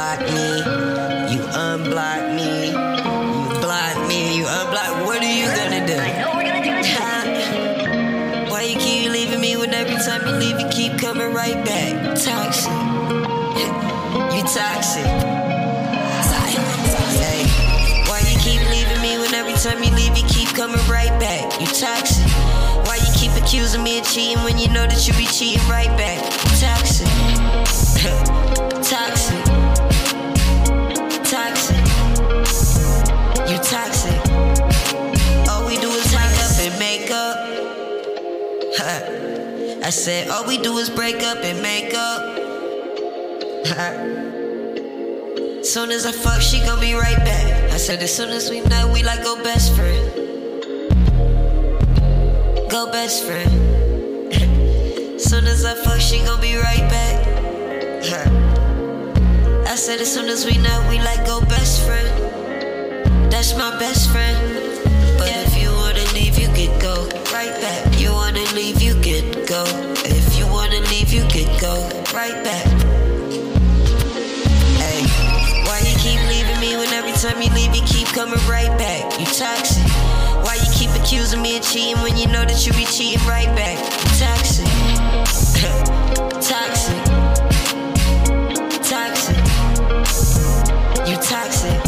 block me, you unblock me, you block me, you unblock. What are you gonna do? I know we're gonna do it. Why you keep leaving me when every time you leave you keep coming right back? Toxic, you toxic. Hey, why you keep leaving me when every time you leave you keep coming right back? You toxic. Why you keep accusing me of cheating when you know that you be cheating right back? Toxic. Toxic. I said, all we do is break up and make up. Soon as I fuck, she gon' be right back. I said, as soon as we know, we like go best friend. Go best friend. soon as I fuck, she gon' be right back. I said, as soon as we know, we like go best friend. That's my best friend. But if you wanna leave, you could go right back. Coming right back? You toxic. Why you keep accusing me of cheating when you know that you be cheating right back? You toxic. toxic. Toxic. You toxic.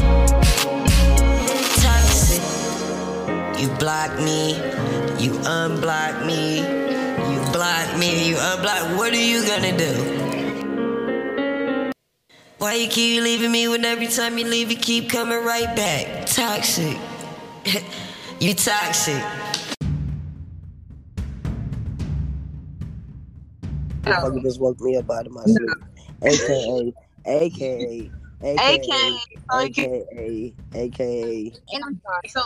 Toxic. You block me. You unblock me. You block me. You unblock. What are you gonna do? Why you keep leaving me when every time you leave you keep coming right back? Toxic. you toxic. Motherfucker just woke me up out of my sleep. AKA, AKA, AKA, AKA, AKA. And I'm sorry. So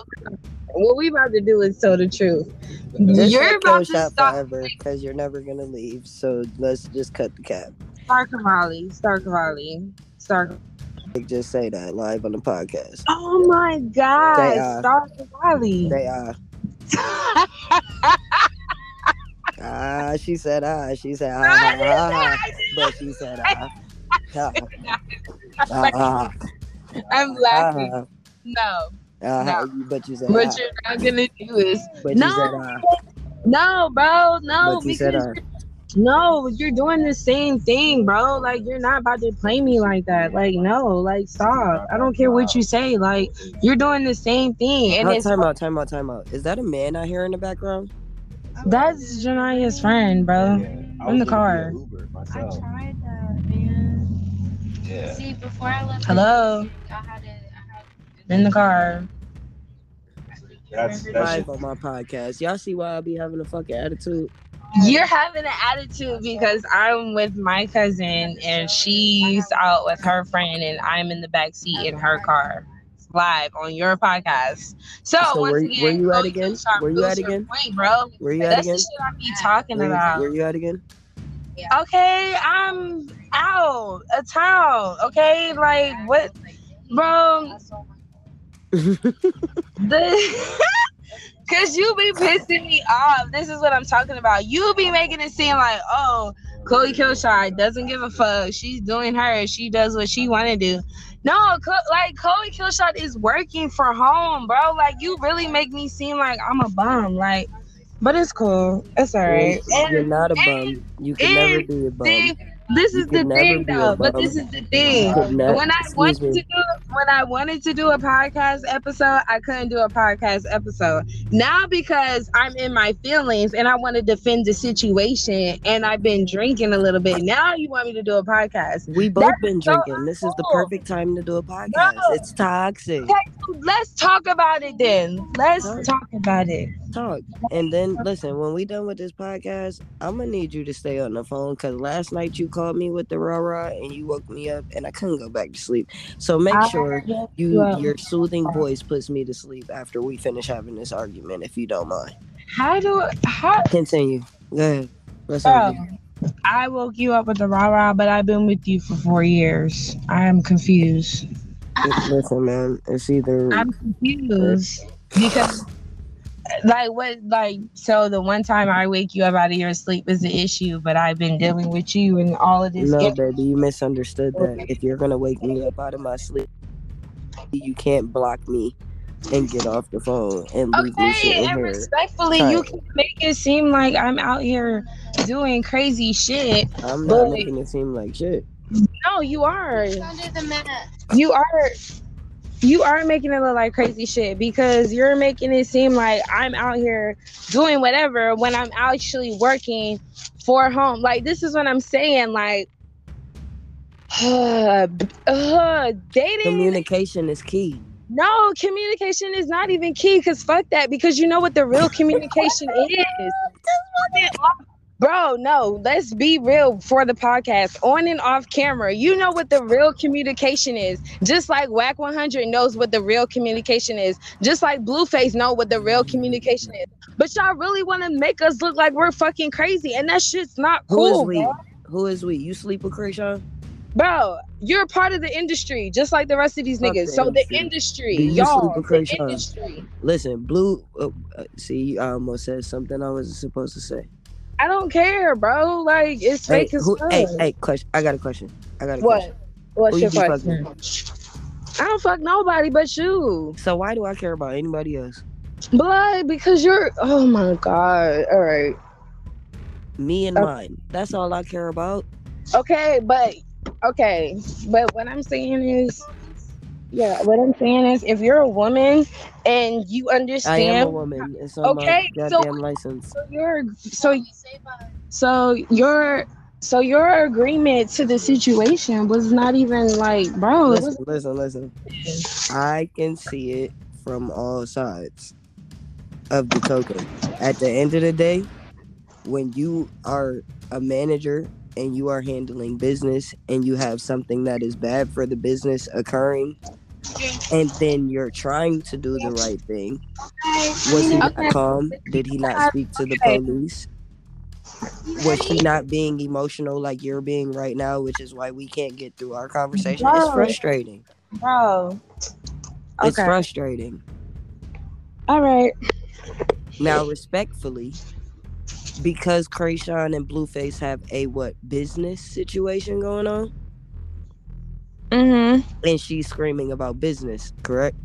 what we about to do is tell the truth. This You're about to stop. forever because you're never gonna leave. So let's just cut the cap. Star Kamali. Star Kamali. Like, Just say that live on the podcast. Oh my They God. are. Star. They are. Ah, she said ah. She said ah, ah, ah, ah. but she said ah. Ah, ah, I'm laughing. ah, No. ah, No. But you said What you're not gonna do is But No. you said ah. no, bro. No, But you said because ah. No, you're doing the same thing, bro. Like you're not about to play me like that. Like no, like stop. I don't care what you say. Like you're doing the same thing, and Oh, it's time out, time out, time out. Is that a man I hear in the background? that's Jania's friend, bro. In the car. I tried that, man. See, before I left, Hello, I had it. In the car. That's that's Live on my podcast. Y'all see why I be having a fucking attitude? You're having an attitude because I'm with my cousin and she's out with her friend and I'm in the back seat in her car. Live on your podcast. So, So once where- again, where you at again? Where you at again? Point, bro. Where you at That's again? the shit I be talking Where about. where you at again? Okay, I'm out of town. Okay, like what, bro? The Cause you be pissing me off. This is what I'm talking about. You be making it seem like, oh, Khloe Killshot doesn't give a fuck. She's doing her. She does what she want to do. No, like Khloe Killshot is working for home, bro. Like you really make me seem like I'm a bum. Like, but it's cool. It's alright. You're And not a bum. You can never be a bum. This You is the thing though. But this is the thing. When I wanted me. to do when I wanted to do a podcast episode, I couldn't do a podcast episode. Now because I'm in my feelings and I want to defend the situation and I've been drinking a little bit. Now you want me to do a podcast. We both That's been so drinking. This is the perfect time to do a podcast. No. It's toxic. Okay, so let's talk about it then. Let's talk about it. Talk. And then listen, when we done with this podcast, I'm gonna need you to stay on the phone because last night you called me with the rah rah and you woke me up and I couldn't go back to sleep. So make I sure you up. your soothing voice puts me to sleep after we finish having this argument, if you don't mind. How do how Continue. Go ahead. Let's bro? argue. I woke you up with the rah rah, but I've been with you for four years. I am confused. Listen, man. It's either I'm confused because like what like so the one time I wake you up out of your sleep is the issue, but I've been dealing with you and all of this. No, game- baby, you misunderstood that. If you're gonna wake me up out of my sleep, you can't block me and get off the phone and leave me Okay, sitting and here. respectfully, you can make it seem like I'm out here doing crazy shit. I'm but- not making it seem like shit. No, you are. Under the minute. You are. You are making it look like crazy shit because you're making it seem like I'm out here doing whatever when I'm actually working for home. Like this is what I'm saying. Like, uh, dating. Communication is key. No, communication is not even key because fuck that because you know what the real communication is. Bro, no, let's be real for the podcast on and off camera. You know what the real communication is. Just like Wack 100 knows what the real communication is. Just like Blueface know what the real communication is. But y'all really want to make us look like we're fucking crazy and that shit's not Who cool, is we? bro. Who is we? You sleep with Chrisean? Bro, you're a part of the industry, just like the rest of these niggas. So the industry. industry, Do you y'all, the industry. Listen, Blue. Uh, uh, see, I almost said something I wasn't supposed to say. I don't care, bro. Like it's Hey, fake as who, fuck. hey, hey, question. I got a question. I got a question. what? question. What's Who your you question? I don't fuck nobody but you, So why do I care about anybody else? blood. Because you're. Oh my god. All right. Me and Okay. mine. That's all I care about. Okay, but okay, but what I'm saying is, yeah, what I'm saying is, if you're a woman and you understand, I am a woman. It's on Okay, my so- goddamn license. so you're so so your so your agreement to the situation was not even like, bro. Listen, listen, listen. I can see it from all sides of the token. At the end of the day, when you are a manager and you are handling business and you have something that is bad for the business occurring, and then you're trying to do the right thing, was he Okay. calm? Did he not speak to the police? Was he not being emotional like you're being right now, which is why we can't get through our conversation? It's frustrating. bro. It's frustrating. All right. Now, respectfully, because Chrisean and Blueface have a what business situation going on, Mm-hmm. and she's screaming about business, correct?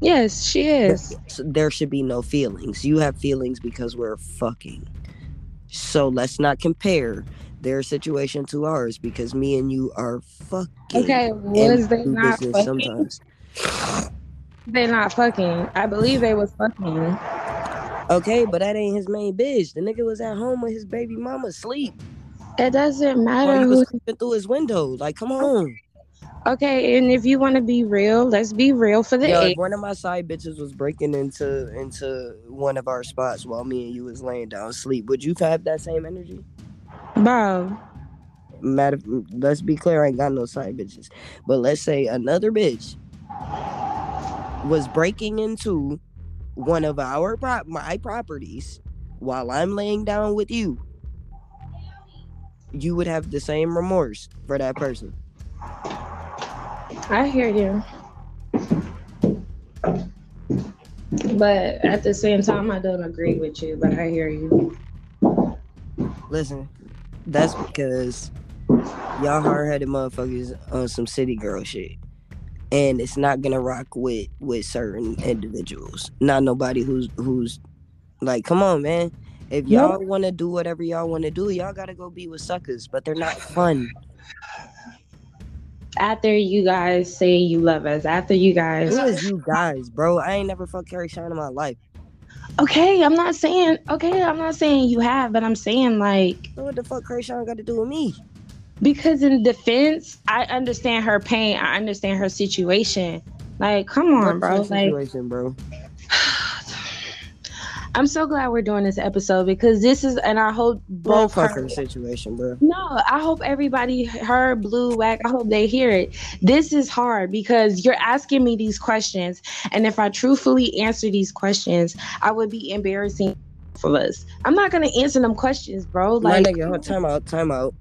Yes, she is. So there should be no feelings. You have feelings because we're fucking. So let's not compare their situation to ours because me and you are fucking. Okay, and was they not fucking? sometimes. They not fucking. I believe they was fucking. Okay, but that ain't his main bitch. The nigga was at home with his baby mama asleep. It doesn't matter he was creeping through his window. Like, come on. Okay, and if you want to be real, let's be real for the Yo, eight. one of my side bitches was breaking into into one of our spots while me and you was laying down asleep, would you have that same energy? Bro, Matter, let's be clear, I ain't got no side bitches. But let's say another bitch was breaking into one of our prop my properties while I'm laying down with you. You would have the same remorse for that person. I hear you. But at the same time, I don't agree with you, but I hear you. Listen, that's because y'all hard-headed motherfuckers on some city girl shit, and it's not gonna rock with with certain individuals. Not nobody who's who's like, come on, man. If y'all want to do whatever y'all want to do, y'all gotta go be with suckers, but they're not fun. After you guys say you love us, after you guys. is you guys, bro? I ain't never fucked Chrisean in my life. Okay, I'm not saying, okay, I'm not saying you have, but I'm saying like, what the fuck Chrisean got to do with me? because in defense, I understand her pain, I understand her situation. Like, come on, What's bro. Like, situation, bro? I'm so glad we're doing this episode because this is, and I hope both fuck her- her situation, bro. No, I hope everybody heard Blue Wack. I hope they hear it. This is hard because you're asking me these questions, and if I truthfully answer these questions, I would be embarrassing for us. I'm not gonna answer them questions, bro. My Like, nigga, hold- time out, time out.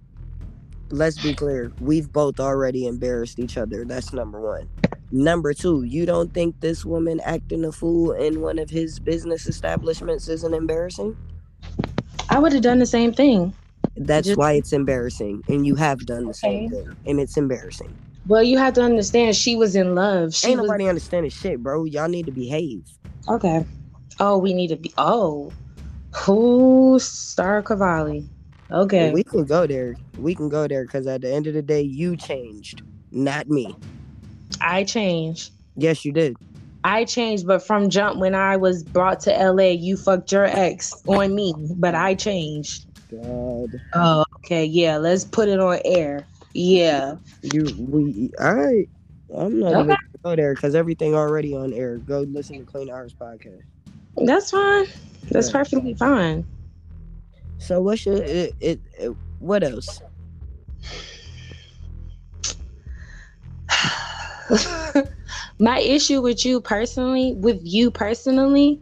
Let's be clear. We've both already embarrassed each other. That's number one. Number two, you don't think this woman acting a fool in one of his business establishments isn't embarrassing? I would have done the same thing. That's Just- why it's embarrassing, and you have done the same thing, and it's embarrassing. Well, you have to understand she was in love. She Ain't was nobody understanding shit, bro. Y'all need to behave. okay. Oh, we need to be. Oh, who Star Cavalli? Okay. We can go there. We can go there because at the end of the day, you changed, not me. I changed. Yes, you did. I changed, but from jump when I was brought to LA, you fucked your ex on me, but I changed. God, Oh, okay. Yeah, let's put it on air. Yeah. you we. Right. I'm not Okay. gonna go there because everything already on air. Go listen to Clean Hours podcast. That's fine. That's Yeah. perfectly fine. So what should it, it, it what else? My issue with you personally, with you personally,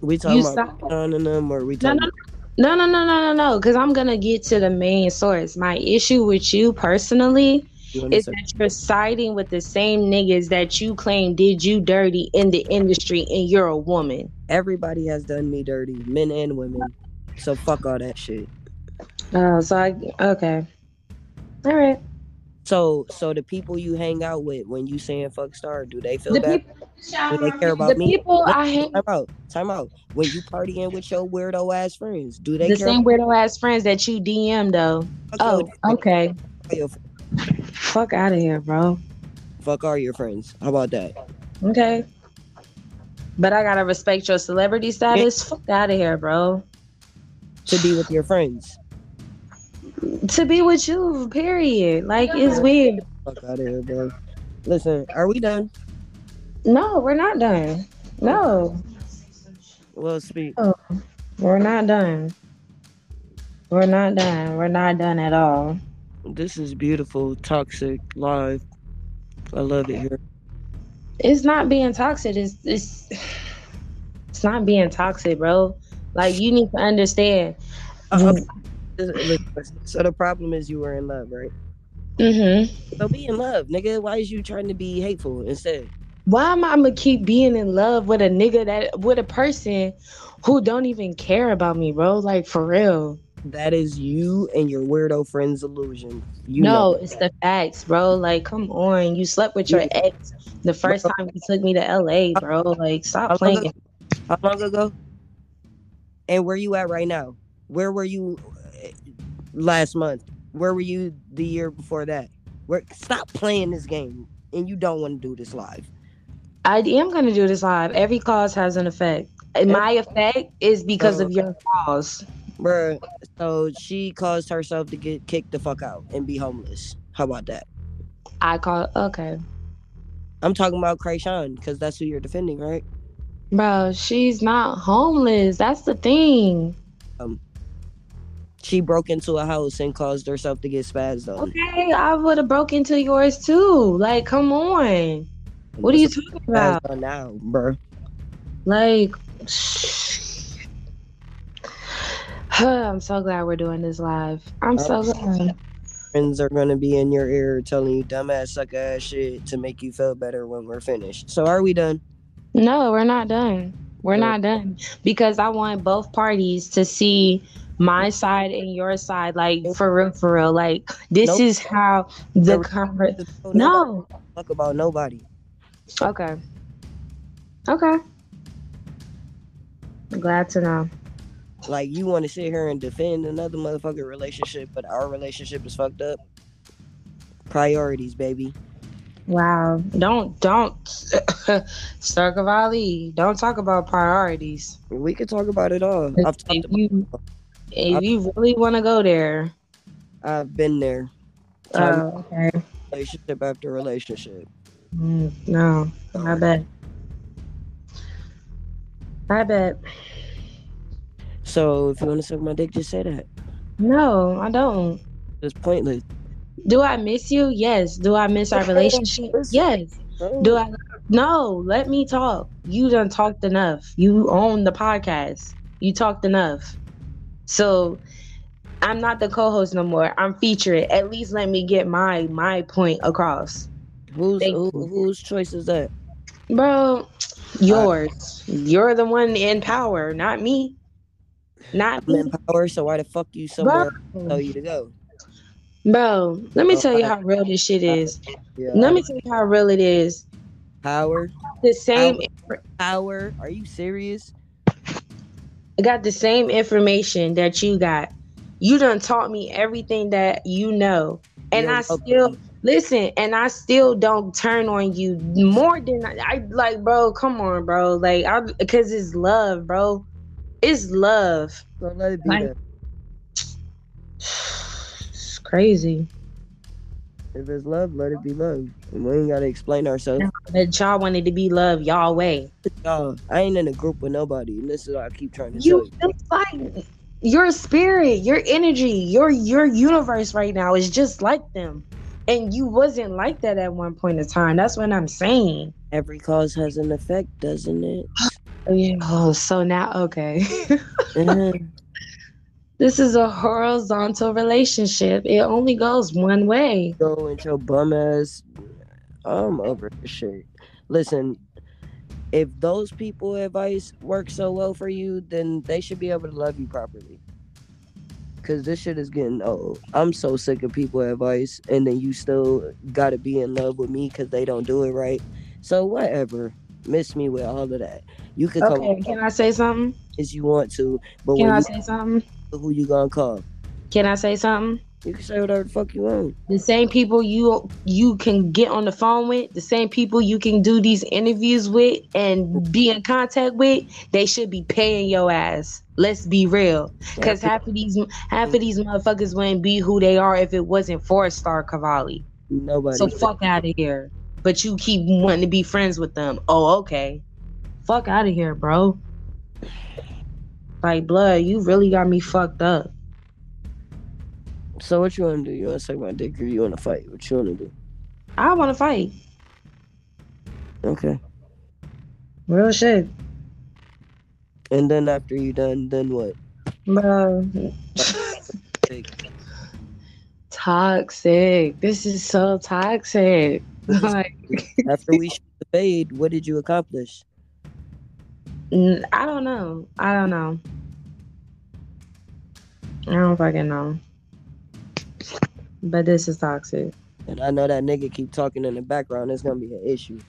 We talking about none them, or we No, talking? no, no, no, no, no, no, no. Because I'm gonna get to the main source. My issue with you personally you is that you're siding with the same niggas that you claim did you dirty in the industry, and you're a woman. Everybody has done me dirty, men and women. So fuck all that shit. Oh, so I okay. All right. So so the people you hang out with when you saying fuck star, do they feel The bad? people, Do they care about the me? people I hang Time out. Time out. When you partying with your weirdo ass friends, do they the same weirdo ass friends that you DM though. Oh, okay. fuck out of here, bro. Fuck all your friends. How about that? Okay. But I gotta respect your celebrity status. Fuck out of here, bro. To be with your friends. To be with you, period. Like it's weird. Fuck out of here, bro. Listen, are we done? No, we're not done. No, Well, speak. we're not done. We're not done. We're not done at all. This is beautiful, toxic, live. I love it here. It's not being toxic. It's it's it's not being toxic, bro. Like you need to understand. Uh, so the problem is you were in love, right? Mm-hmm. So be in love, nigga. Why is you trying to be hateful instead? Why am I gonna keep being in love with a nigga that with a person who don't even care about me, bro? Like for real. That is you and your weirdo friend's illusion. You no, know. it's the facts, bro. Like, come on. You slept with your ex the first time you took me to LA, bro. Like, stop How playing. How long ago? And where you at right now? Where were you last month? Where were you the year before that? Where stop playing this game and you don't want to do this live. I am gonna do this live. Every cause has an effect. And my effect is because Uh, of your cause. Bruh, so she caused herself to get kicked the fuck out and be homeless. How about that? I call okay. I'm talking about Chrisean because that's who you're defending, right? Bro, she's not homeless. That's the thing. She broke into a house and caused herself to get spazzed on. Okay, I would have broke into yours too. Like, come on. What are you talking about? Now, bro? Like, I'm so glad we're doing this live. I'm so glad. Friends are gonna be in your ear telling you dumbass suck ass shit to make you feel better when we're finished. So are we done? No, we're not done. We're not done because I want both parties to see my side and your side, like for real, for real. Like this Nope. is how the Nobody No. talk about nobody. Okay. Okay. Glad to know. Like you want to sit here and defend another motherfucking relationship, but our relationship is fucked up. Priorities, baby. Wow. Don't don't Star Cavalli, don't talk about priorities. We could talk about it all. I've talked about. you if you really want to go there, I've been there. Uh, okay. relationship after relationship. Mm, no, I bet. I bet. So if you want to suck my dick, just say that. No, I don't. It's pointless. Do I miss you? Yes. Do I miss our relationship? Yes. Do I? No. Let me talk. You done talked enough. You own the podcast. You talked enough. So I'm not the co-host no more. I'm featuring. At least let me get my my point across. Whose who, whose choice is that? Bro, yours. You're the one in power, not me. Not I'm in power, so why the fuck you somewhere Bro, tell you to go? bro, let me Oh, tell you how real this shit is. Yeah. Let me tell you how real it is. power, The same power. Are you serious? I got the same information that you got. You done taught me everything that you know. And You're I welcome. still listen, and I still don't turn on you more than I, I like, bro. Come on, bro. Like, I because it's love, bro. It's love. So let it be Like-. It's crazy If it's love, let it be love. We ain't gotta explain ourselves. that y'all wanted to be love y'all way. Y'all, I ain't in a group with nobody, and this is what I keep trying to You tell you. like your spirit, your energy, your your universe right now is just like them. And you wasn't like that at one point in time. That's what I'm saying. Every cause has an effect, doesn't it? Oh, yeah. Oh, so now okay. Mhm. This is a horizontal relationship. It only goes one way. Go into bum ass. I'm over this shit. Listen, if those people advice works so well for you, then they should be able to love you properly. Cause this shit is getting old. I'm so sick of people advice, and then you still gotta be in love with me because they don't do it right. So whatever, miss me with all of that. You can come Okay, can I say something? as you want to, but Can I say something? Who you gonna call? Can I say something? You can say whatever the fuck you want. The same people you you can get on the phone with, the same people you can do these interviews with and be in contact with, they should be paying your ass. Let's be real, because half of these half of these motherfuckers wouldn't be who they are if it wasn't for Star Cavalli. Nobody. So fuck out of here. But you keep wanting to be friends with them. Oh, okay. Fuck out of here, bro. Like blood, you really got me fucked up. So what you wanna do? You wanna suck my dick or you wanna fight? What you wanna do? I want to fight. Okay. Real shit, And then after you done, then what? bro. toxic. This is so toxic. like, After we shoot the fade, what did you accomplish? I don't know. I don't know. I don't fucking know. But this is toxic. And I know that nigga keep talking in the background. It's gonna be an issue.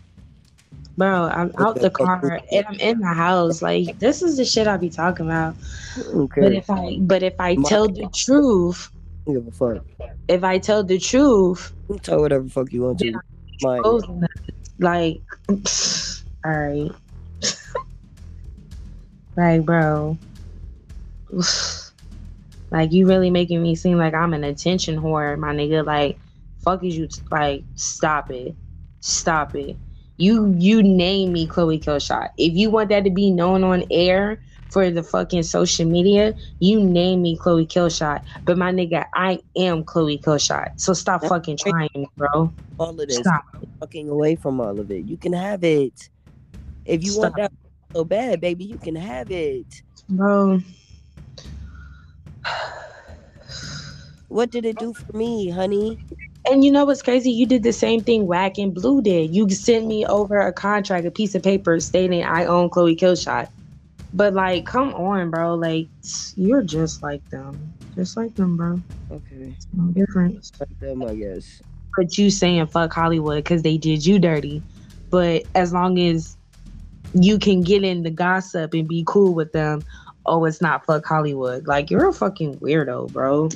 Bro, I'm out the car and I'm in the house. Like this is the shit I be talking about. Okay. But if I but if I tell the truth, I give a fuck. if I tell the truth, You tell whatever fuck you want to. Mine. goes in the- like all right. Like bro. Like you really making me seem like I'm an attention whore, my nigga. Like, fuck is you like stop it. Stop it. You you name me Khloe Killshot. If you want that to be known on air for the fucking social media, you name me Khloe Killshot. But my nigga, I am Khloe Killshot. So stop fucking trying, bro. All of this. Stop. Fucking away from all of it. You can have it. If you want that so bad, baby, you can have it. Bro. What did it do for me, honey? And you know what's crazy? You did the same thing Wack and Blue did. You sent me over a contract, a piece of paper stating I own Khloe Killshot. But like, come on, bro. Like, you're just like them. Just like them, bro. Okay. It's no difference. Like them, I guess. But you saying fuck Hollywood because they did you dirty. But as long as you can get in the gossip and be cool with them, oh, it's not fuck Hollywood. Like, you're a fucking weirdo, bro.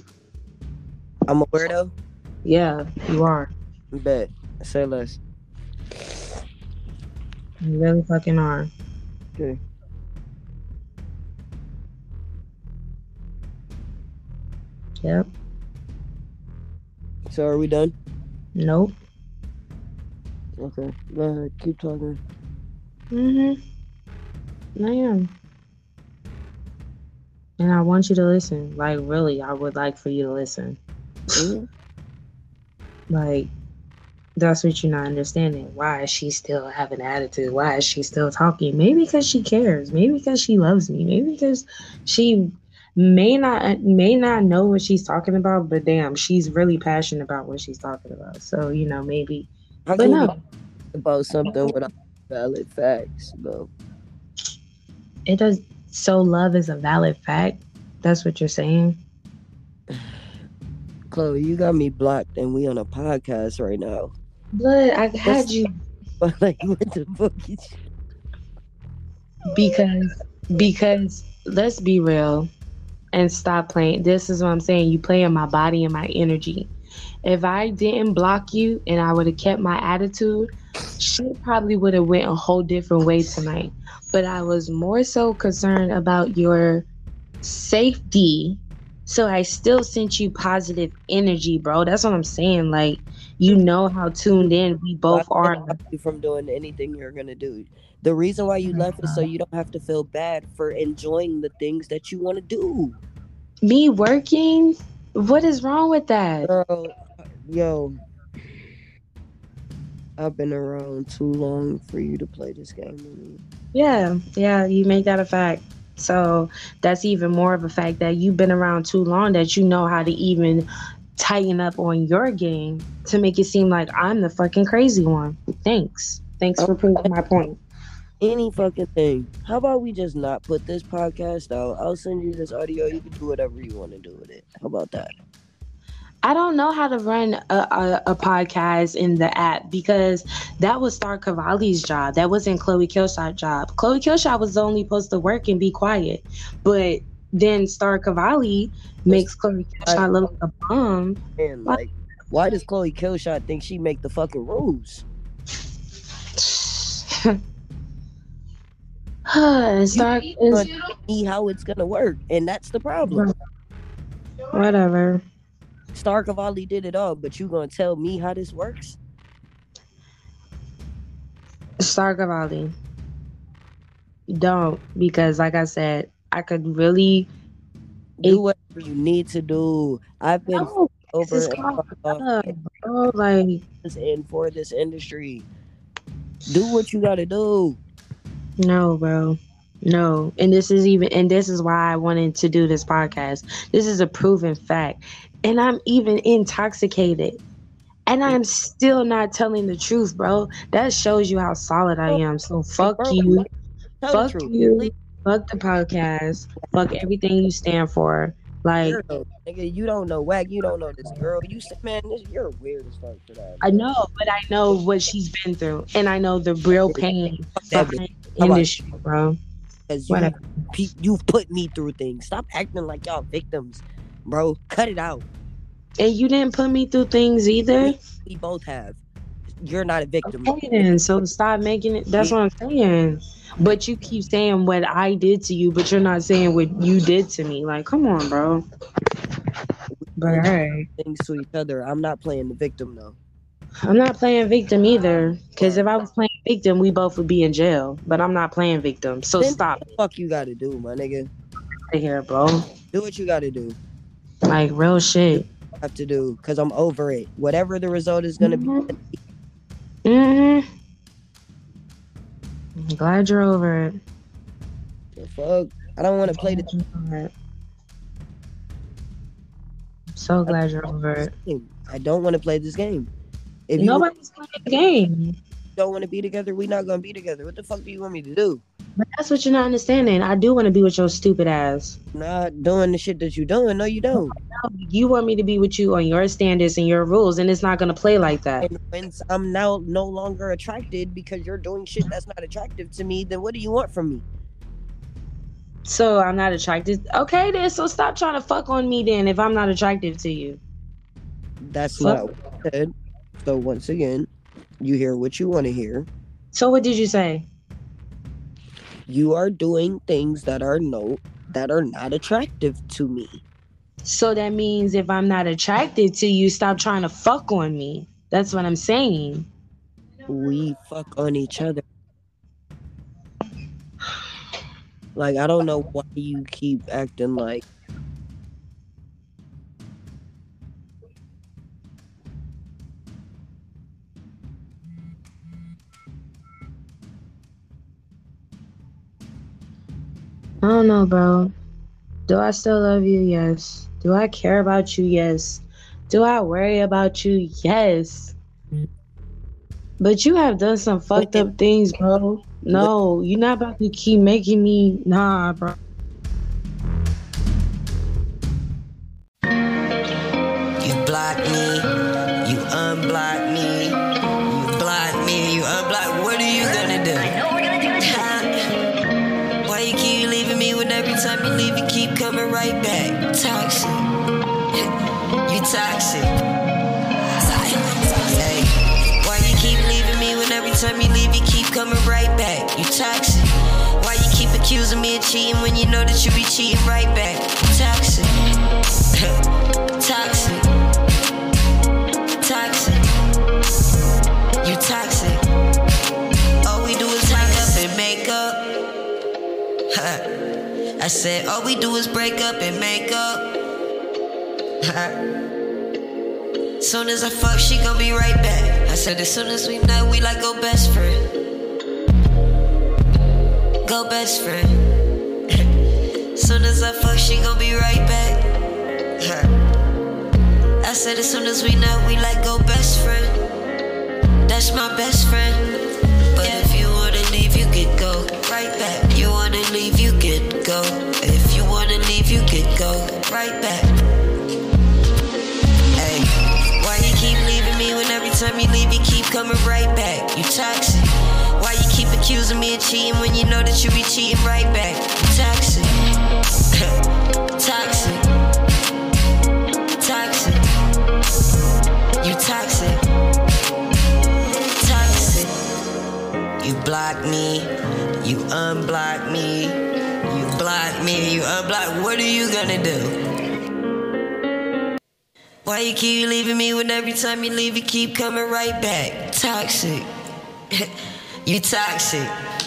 I'm a weirdo. Yeah, you are. Bet. Say less. You really fucking are. Okay. Yep. So are we done? Nope. Okay. Go ahead. Keep talking. Mm-hmm. I am. And I want you to listen. Like, really, I would like for you to listen. Like, that's what you're not understanding. Why is she still having attitude? Why is she still talking? Maybe because she cares. Maybe because she loves me. Maybe because she may not may not know what she's talking about, but damn, she's really passionate about what she's talking about. So, you know, maybe How But no, about something without valid facts, bro? it does. So love is a valid fact. That's what you're saying. Khloe, you got me blocked, and we on a podcast right now. But I had you But like, what the fuck is because because let's be real and stop playing. This is what I'm saying. You play in my body and my energy. If I didn't block you and I would have kept my attitude, shit probably would have went a whole different way tonight. But I was more so concerned about your safety. So I still sent you positive energy, bro. That's what I'm saying. Like you know how tuned in we both are. stop you from doing anything you're gonna do. The reason why you left is so uh-huh. you don't have to feel bad for enjoying the things that you want to do. Me working? What is wrong with that? Girl, yo, I've been around too long for you to play this game with me. Yeah, yeah, you make that a fact. So that's even more of a fact that you've been around too long that you know how to even tighten up on your game to make it seem like I'm the fucking crazy one. Thanks. Thanks for proving my point. Any fucking thing. How about we just not put this podcast out? I'll send you this audio. You can do whatever you want to do with it. How about that? I don't know how to run a, a, a podcast in the app because that was Star Cavalli's job. That wasn't Khloe Killshot's job. Khloe Killshot was only supposed to work and be quiet. But then Star Cavalli makes Khloe Killshot look like a bum. And like, why does Khloe Killshot think she make the fucking rules? Star is See how it's gonna work, and that's the problem. whatever. Star Cavalli did it all, but you gonna tell me how this works? Star Cavalli. Don't because like I said, I could really Do whatever you need to do. I've been no, over and called bro. Like and for this industry. Do what you gotta do. No, bro. No. And this is even and this is why I wanted to do this podcast. This is a proven fact. And I'm even intoxicated. And I'm still not telling the truth, bro. That shows you how solid I am. So fuck you. Fuck the you. Fuck the podcast. Fuck everything you stand for. Like Girl, nigga, you don't know Wack. You don't know this girl. You said, man, this, you're weird as fuck for that. I know, but I know what she's been through. And I know the real pain behind the How about- industry, bro. Cause you, Whatever. you've put me through things. Stop acting like y'all victims, bro. Cut it out. And you didn't put me through things either. We both have. You're not a victim. Okay, then. So stop making it. That's what I'm saying. But you keep saying what I did to you, but you're not saying what you did to me. Like, come on, bro. But alright. Things to each other. I'm not playing the victim though. I'm not playing victim either. Because if I was playing victim, we both would be in jail. But I'm not playing victim. So Then stop what the fuck you gotta do, my nigga. it here, bro. Do what you gotta do. Like, real shit. Have to do, cause I'm over it. Whatever the result is gonna be, Mm-hmm. I'm glad you're over it. the fuck. I don't want to play this So glad you're over it. I don't want to play this game. If you Nobody's playing the game. Don't want to be together, we not gonna be together. What the fuck do you want me to do? But that's what you're not understanding. I do want to be with your stupid ass. Not doing the shit that you're doing. No, you don't. You want me to be with you on your standards and your rules, and it's not gonna play like that. And I'm now no longer attracted because you're doing shit that's not attractive to me, then what do you want from me? So I'm not attracted. Okay, then. So stop trying to fuck on me then. If I'm not attractive to you. That's Fuck. not what I said. So once again, you hear what you want to hear. So what did you say? You are doing things that are no that are not attractive to me. So that means if I'm not attracted to you, stop trying to fuck on me. That's what I'm saying. We fuck on each other. Like I don't know why you keep acting like I don't know, bro. Do I still love you? Yes. Do I care about you? Yes. Do I worry about you? Yes. But you have done some fucked up things, bro. No, you're not about to keep making me nah, bro. Right back? Toxic, you toxic. Hey, why you keep leaving me when every time you leave you keep coming right back? You toxic. Why you keep accusing me of cheating when you know that you be cheating right back? Toxic. toxic. I said, all we do is break up and make up. Soon as I fuck, she gon' be right back. I said, as soon as we met, we like go best friend. Go best friend. soon as I fuck, she gon' be right back. I said, as soon as we know, we like go best friend. Coming right back? You toxic. Why you keep accusing me of cheating when you know that you be cheating right back? You toxic. toxic. Toxic. You toxic. Toxic. You block me. You unblock me. You block me. You unblock. What are you gonna do? Why you keep leaving me when every time you leave you keep coming right back? Toxic. you toxic.